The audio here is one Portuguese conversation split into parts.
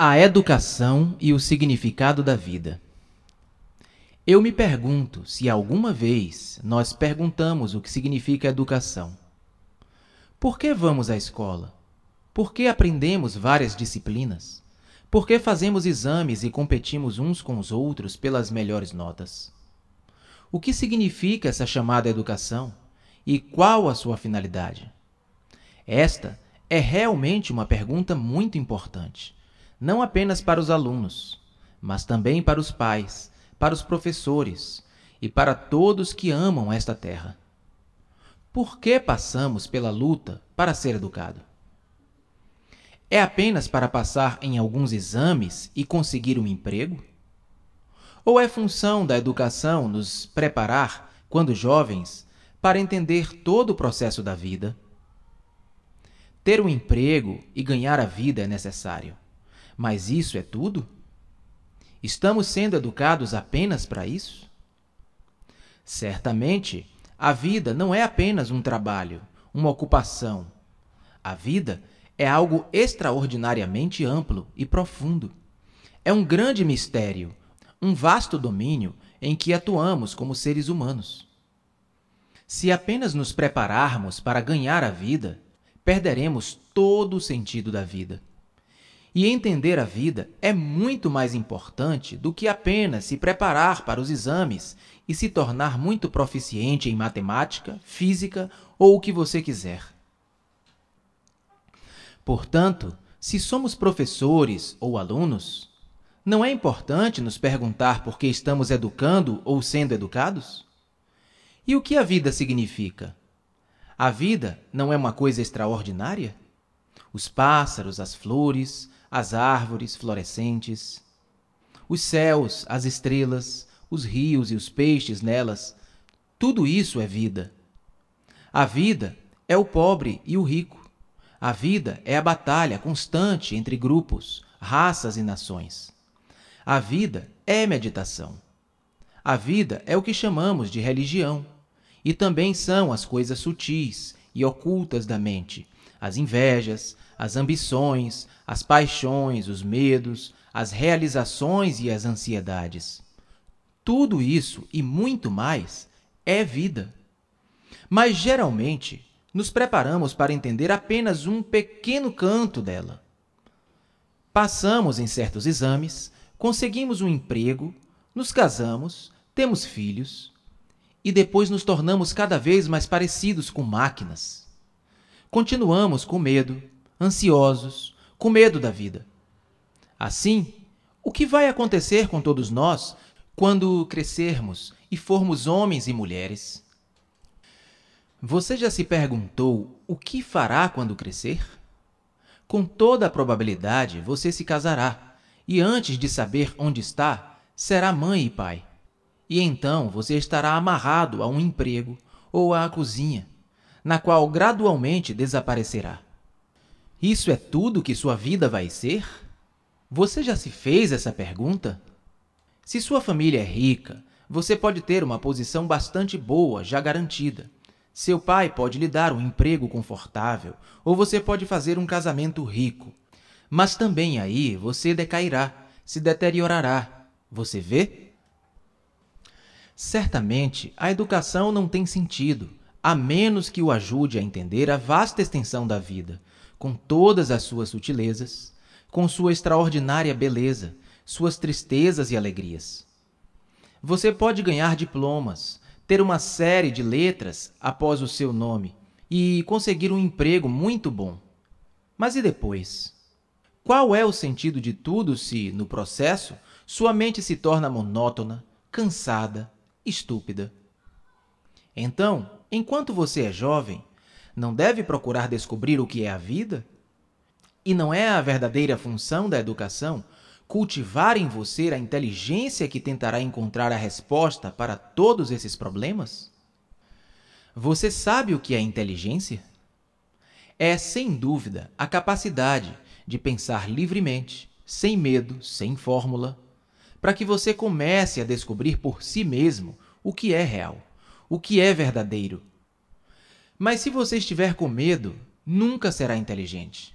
A educação e o significado da vida. Eu me pergunto se alguma vez nós perguntamos o que significa educação. Por que vamos à escola? Por que aprendemos várias disciplinas? Por que fazemos exames e competimos uns com os outros pelas melhores notas? O que significa essa chamada educação e qual a sua finalidade? Esta é realmente uma pergunta muito importante não apenas para os alunos, mas também para os pais, para os professores e para todos que amam esta terra. Por que passamos pela luta para ser educado? É apenas para passar em alguns exames e conseguir um emprego? Ou é função da educação nos preparar, quando jovens, para entender todo o processo da vida? Ter um emprego e ganhar a vida é necessário mas isso é tudo? Estamos sendo educados apenas para isso? Certamente, a vida não é apenas um trabalho, uma ocupação. A vida é algo extraordinariamente amplo e profundo. É um grande mistério, um vasto domínio em que atuamos como seres humanos. Se apenas nos prepararmos para ganhar a vida, perderemos todo o sentido da vida. E entender a vida é muito mais importante do que apenas se preparar para os exames e se tornar muito proficiente em matemática, física ou o que você quiser. Portanto, se somos professores ou alunos, não é importante nos perguntar por que estamos educando ou sendo educados? E o que a vida significa? A vida não é uma coisa extraordinária? Os pássaros, as flores, as árvores florescentes, os céus, as estrelas, os rios e os peixes nelas, tudo isso é vida. A vida é o pobre e o rico. A vida é a batalha constante entre grupos, raças e nações. A vida é meditação. A vida é o que chamamos de religião. E também são as coisas sutis e ocultas da mente, as invejas, as ambições, as paixões, os medos, as realizações e as ansiedades. Tudo isso e muito mais é vida. Mas geralmente nos preparamos para entender apenas um pequeno canto dela. Passamos em certos exames, conseguimos um emprego, nos casamos, temos filhos e depois nos tornamos cada vez mais parecidos com máquinas. Continuamos com medo, ansiosos, com medo da vida. Assim, o que vai acontecer com todos nós quando crescermos e formos homens e mulheres? Você já se perguntou o que fará quando crescer? Com toda a probabilidade, você se casará e, antes de saber onde está, será mãe e pai. E então você estará amarrado a um emprego ou à cozinha, na qual gradualmente desaparecerá. Isso é tudo que sua vida vai ser? Você já se fez essa pergunta? Se sua família é rica, você pode ter uma posição bastante boa, já garantida. Seu pai pode lhe dar um emprego confortável, ou você pode fazer um casamento rico. Mas também aí você decairá, se deteriorará. Você vê? Certamente, a educação não tem sentido, a menos que o ajude a entender a vasta extensão da vida com todas as suas sutilezas, com sua extraordinária beleza, suas tristezas e alegrias. Você pode ganhar diplomas, ter uma série de letras após o seu nome e conseguir um emprego muito bom. Mas e depois? Qual é o sentido de tudo se, no processo, sua mente se torna monótona, cansada, estúpida? Então, enquanto você é jovem, não deve procurar descobrir o que é a vida? E não é a verdadeira função da educação cultivar em você a inteligência que tentará encontrar a resposta para todos esses problemas? Você sabe o que é inteligência? É, sem dúvida, a capacidade de pensar livremente, sem medo, sem fórmula, para que você comece a descobrir por si mesmo o que é real, o que é verdadeiro, mas se você estiver com medo, nunca será inteligente.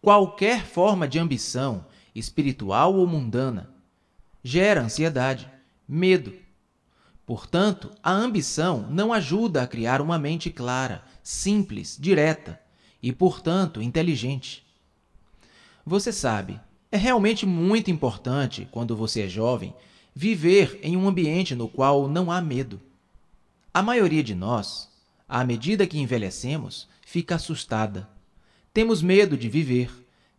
Qualquer forma de ambição espiritual ou mundana. Gera ansiedade, medo. Portanto, a ambição não ajuda a criar uma mente clara, simples, direta e, portanto, inteligente. Você sabe, é realmente muito importante, quando você é jovem, viver em um ambiente no qual não há medo. A maioria de nós, à medida que envelhecemos, fica assustada. Temos medo de viver,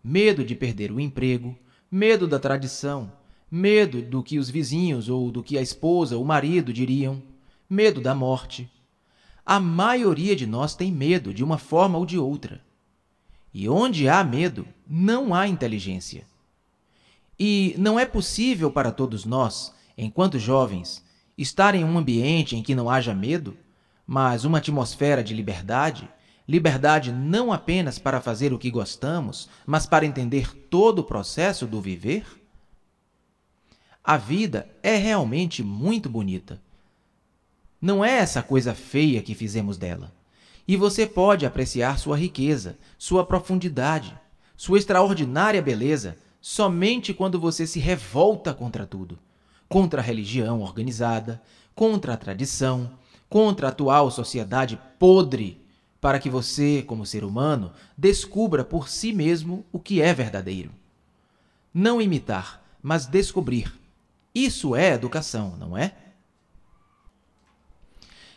medo de perder o emprego, medo da tradição, medo do que os vizinhos ou do que a esposa ou o marido diriam, medo da morte. A maioria de nós tem medo de uma forma ou de outra. E onde há medo, não há inteligência. E não é possível para todos nós, enquanto jovens, estar em um ambiente em que não haja medo, mas uma atmosfera de liberdade liberdade não apenas para fazer o que gostamos, mas para entender todo o processo do viver? A vida é realmente muito bonita. Não é essa coisa feia que fizemos dela. E você pode apreciar sua riqueza, sua profundidade, sua extraordinária beleza somente quando você se revolta contra tudo contra a religião organizada, contra a tradição, contra a atual sociedade podre, para que você, como ser humano, descubra por si mesmo o que é verdadeiro. Não imitar, mas descobrir. Isso é educação, não é?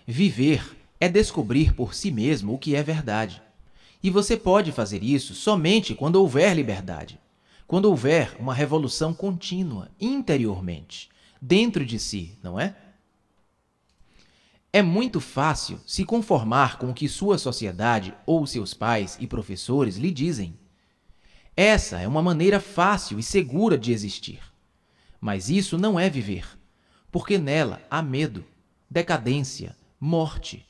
Viver é descobrir por si mesmo o que é verdade. E você pode fazer isso somente quando houver liberdade, quando houver uma revolução contínua interiormente, dentro de si, não é? É muito fácil se conformar com o que sua sociedade ou seus pais e professores lhe dizem. Essa é uma maneira fácil e segura de existir. Mas isso não é viver, porque nela há medo, decadência, morte.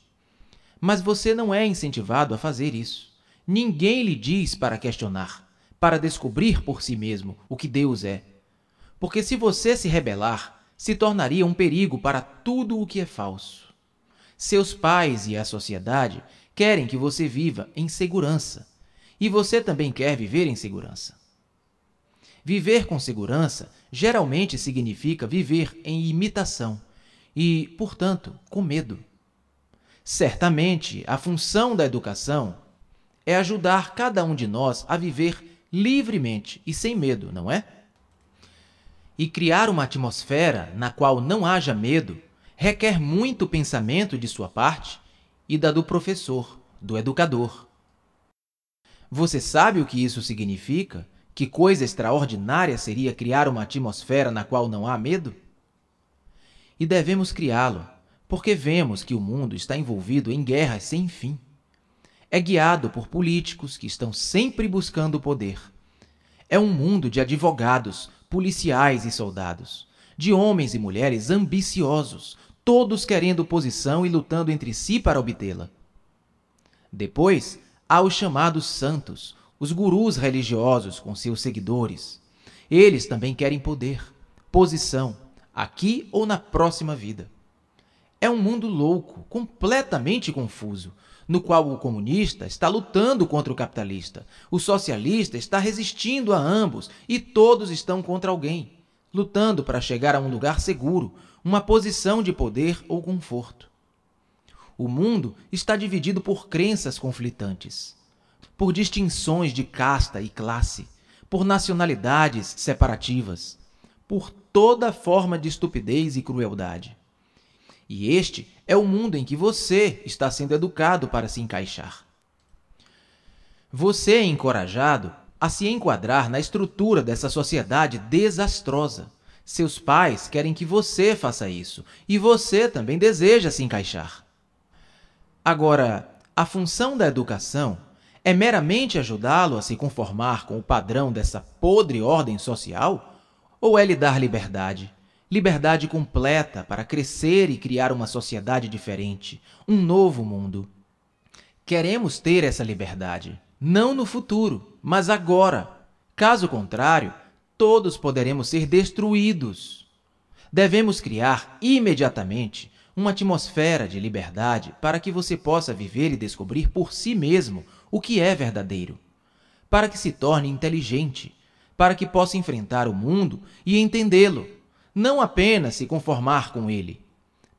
Mas você não é incentivado a fazer isso. Ninguém lhe diz para questionar, para descobrir por si mesmo o que Deus é. Porque se você se rebelar, se tornaria um perigo para tudo o que é falso. Seus pais e a sociedade querem que você viva em segurança, e você também quer viver em segurança. Viver com segurança geralmente significa viver em imitação e, portanto, com medo. Certamente, a função da educação é ajudar cada um de nós a viver livremente e sem medo, não é? E criar uma atmosfera na qual não haja medo requer muito pensamento de sua parte e da do professor, do educador. Você sabe o que isso significa? Que coisa extraordinária seria criar uma atmosfera na qual não há medo? E devemos criá-lo, porque vemos que o mundo está envolvido em guerras sem fim. É guiado por políticos que estão sempre buscando poder. É um mundo de advogados policiais e soldados, de homens e mulheres ambiciosos, todos querendo posição e lutando entre si para obtê-la. Depois, há os chamados santos, os gurus religiosos com seus seguidores. Eles também querem poder, posição, aqui ou na próxima vida. É um mundo louco, completamente confuso, no qual o comunista está lutando contra o capitalista, o socialista está resistindo a ambos e todos estão contra alguém, lutando para chegar a um lugar seguro, uma posição de poder ou conforto. O mundo está dividido por crenças conflitantes, por distinções de casta e classe, por nacionalidades separativas, por toda forma de estupidez e crueldade. E este é o mundo em que você está sendo educado para se encaixar. Você é encorajado a se enquadrar na estrutura dessa sociedade desastrosa. Seus pais querem que você faça isso e você também deseja se encaixar. Agora, a função da educação é meramente ajudá-lo a se conformar com o padrão dessa podre ordem social ou é lhe dar liberdade? liberdade completa para crescer e criar uma sociedade diferente, um novo mundo. Queremos ter essa liberdade, não no futuro, mas agora. Caso contrário, todos poderemos ser destruídos. Devemos criar imediatamente uma atmosfera de liberdade para que você possa viver e descobrir por si mesmo o que é verdadeiro, para que se torne inteligente, para que possa enfrentar o mundo e entendê-lo, não apenas se conformar com ele,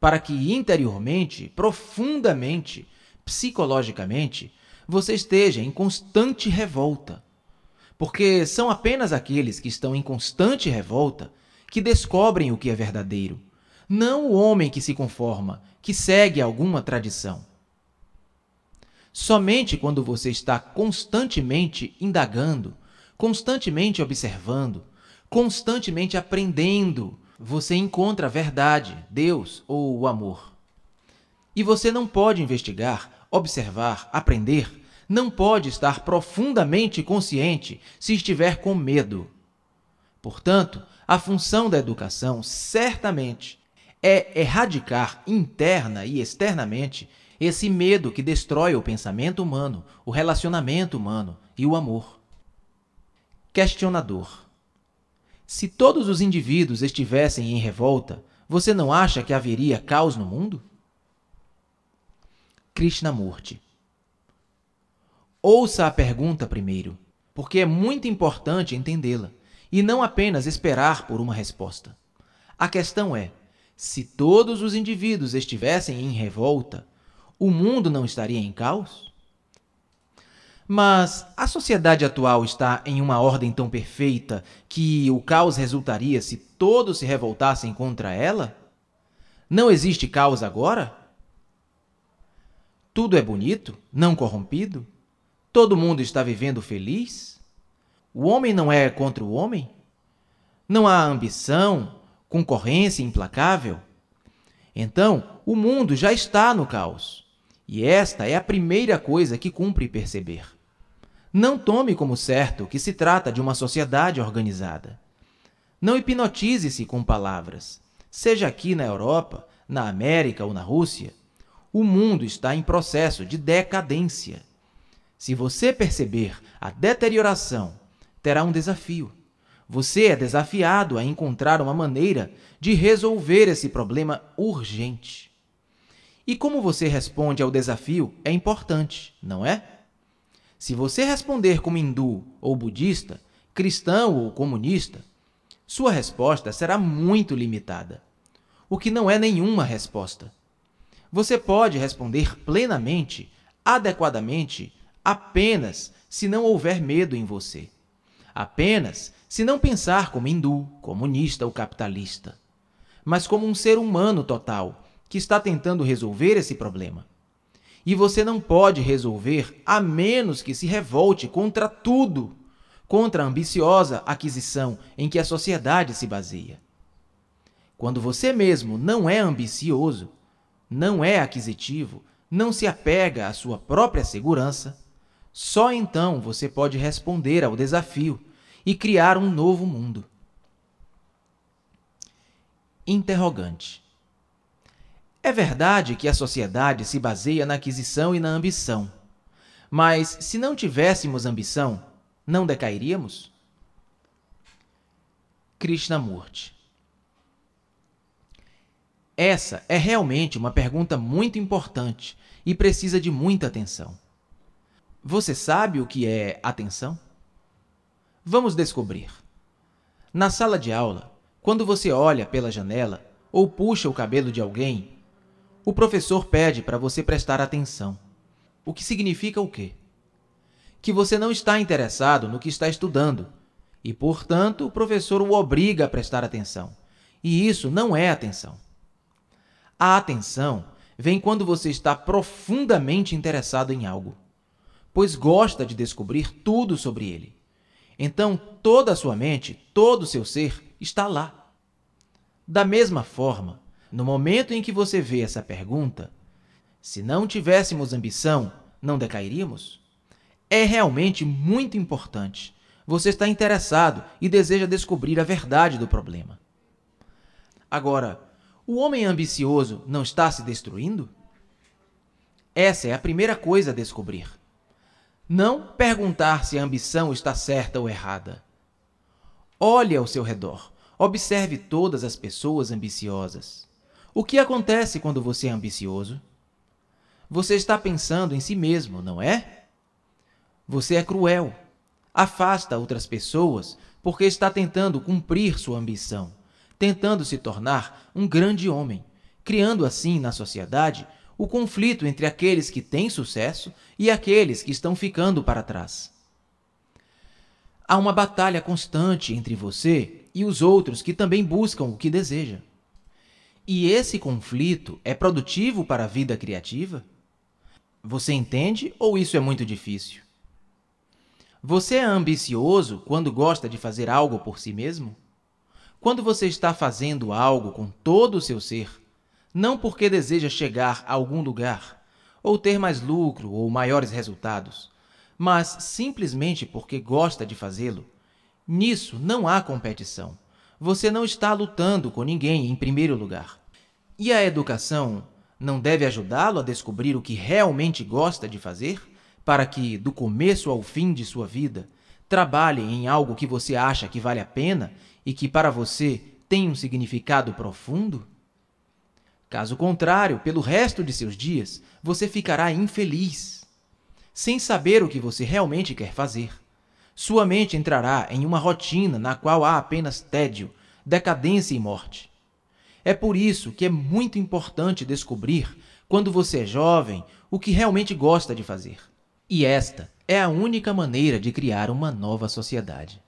para que interiormente, profundamente, psicologicamente, você esteja em constante revolta. Porque são apenas aqueles que estão em constante revolta que descobrem o que é verdadeiro, não o homem que se conforma, que segue alguma tradição. Somente quando você está constantemente indagando, constantemente observando, constantemente aprendendo, você encontra a verdade, Deus ou o amor. E você não pode investigar, observar, aprender, não pode estar profundamente consciente se estiver com medo. Portanto, a função da educação certamente é erradicar interna e externamente esse medo que destrói o pensamento humano, o relacionamento humano e o amor. Questionador. Se todos os indivíduos estivessem em revolta, você não acha que haveria caos no mundo? Krishnamurti. Ouça a pergunta primeiro, porque é muito importante entendê-la e não apenas esperar por uma resposta. A questão é: se todos os indivíduos estivessem em revolta, o mundo não estaria em caos? Mas a sociedade atual está em uma ordem tão perfeita que o caos resultaria se todos se revoltassem contra ela? Não existe caos agora? Tudo é bonito, não corrompido? Todo mundo está vivendo feliz? O homem não é contra o homem? Não há ambição, concorrência implacável? Então, o mundo já está no caos. E esta é a primeira coisa que cumpre perceber. Não tome como certo que se trata de uma sociedade organizada. Não hipnotize-se com palavras. Seja aqui na Europa, na América ou na Rússia, o mundo está em processo de decadência. Se você perceber a deterioração, terá um desafio. Você é desafiado a encontrar uma maneira de resolver esse problema urgente. E como você responde ao desafio é importante, não é? Se você responder como hindu ou budista, cristão ou comunista, sua resposta será muito limitada, o que não é nenhuma resposta. Você pode responder plenamente, adequadamente, apenas se não houver medo em você. Apenas se não pensar como hindu, comunista ou capitalista, mas como um ser humano total que está tentando resolver esse problema. E você não pode resolver a menos que se revolte contra tudo, contra a ambiciosa aquisição em que a sociedade se baseia. Quando você mesmo não é ambicioso, não é aquisitivo, não se apega à sua própria segurança, só então você pode responder ao desafio e criar um novo mundo. Interrogante. É verdade que a sociedade se baseia na aquisição e na ambição. Mas se não tivéssemos ambição, não decairíamos? Krishnamurti. Essa é realmente uma pergunta muito importante e precisa de muita atenção. Você sabe o que é atenção? Vamos descobrir. Na sala de aula, quando você olha pela janela ou puxa o cabelo de alguém o professor pede para você prestar atenção. O que significa o quê? Que você não está interessado no que está estudando e, portanto, o professor o obriga a prestar atenção. E isso não é atenção. A atenção vem quando você está profundamente interessado em algo, pois gosta de descobrir tudo sobre ele. Então, toda a sua mente, todo o seu ser está lá. Da mesma forma, no momento em que você vê essa pergunta, se não tivéssemos ambição, não decairíamos? É realmente muito importante. Você está interessado e deseja descobrir a verdade do problema. Agora, o homem ambicioso não está se destruindo? Essa é a primeira coisa a descobrir. Não perguntar se a ambição está certa ou errada. Olhe ao seu redor. Observe todas as pessoas ambiciosas. O que acontece quando você é ambicioso? Você está pensando em si mesmo, não é? Você é cruel. Afasta outras pessoas porque está tentando cumprir sua ambição, tentando se tornar um grande homem, criando assim na sociedade o conflito entre aqueles que têm sucesso e aqueles que estão ficando para trás. Há uma batalha constante entre você e os outros que também buscam o que deseja. E esse conflito é produtivo para a vida criativa? Você entende ou isso é muito difícil? Você é ambicioso quando gosta de fazer algo por si mesmo? Quando você está fazendo algo com todo o seu ser, não porque deseja chegar a algum lugar, ou ter mais lucro ou maiores resultados, mas simplesmente porque gosta de fazê-lo. Nisso não há competição. Você não está lutando com ninguém em primeiro lugar. E a educação não deve ajudá-lo a descobrir o que realmente gosta de fazer, para que, do começo ao fim de sua vida, trabalhe em algo que você acha que vale a pena e que para você tem um significado profundo? Caso contrário, pelo resto de seus dias, você ficará infeliz, sem saber o que você realmente quer fazer. Sua mente entrará em uma rotina na qual há apenas tédio, decadência e morte. É por isso que é muito importante descobrir, quando você é jovem, o que realmente gosta de fazer. E esta é a única maneira de criar uma nova sociedade.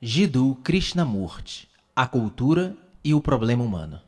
Jiddu Krishnamurti A Cultura e o Problema Humano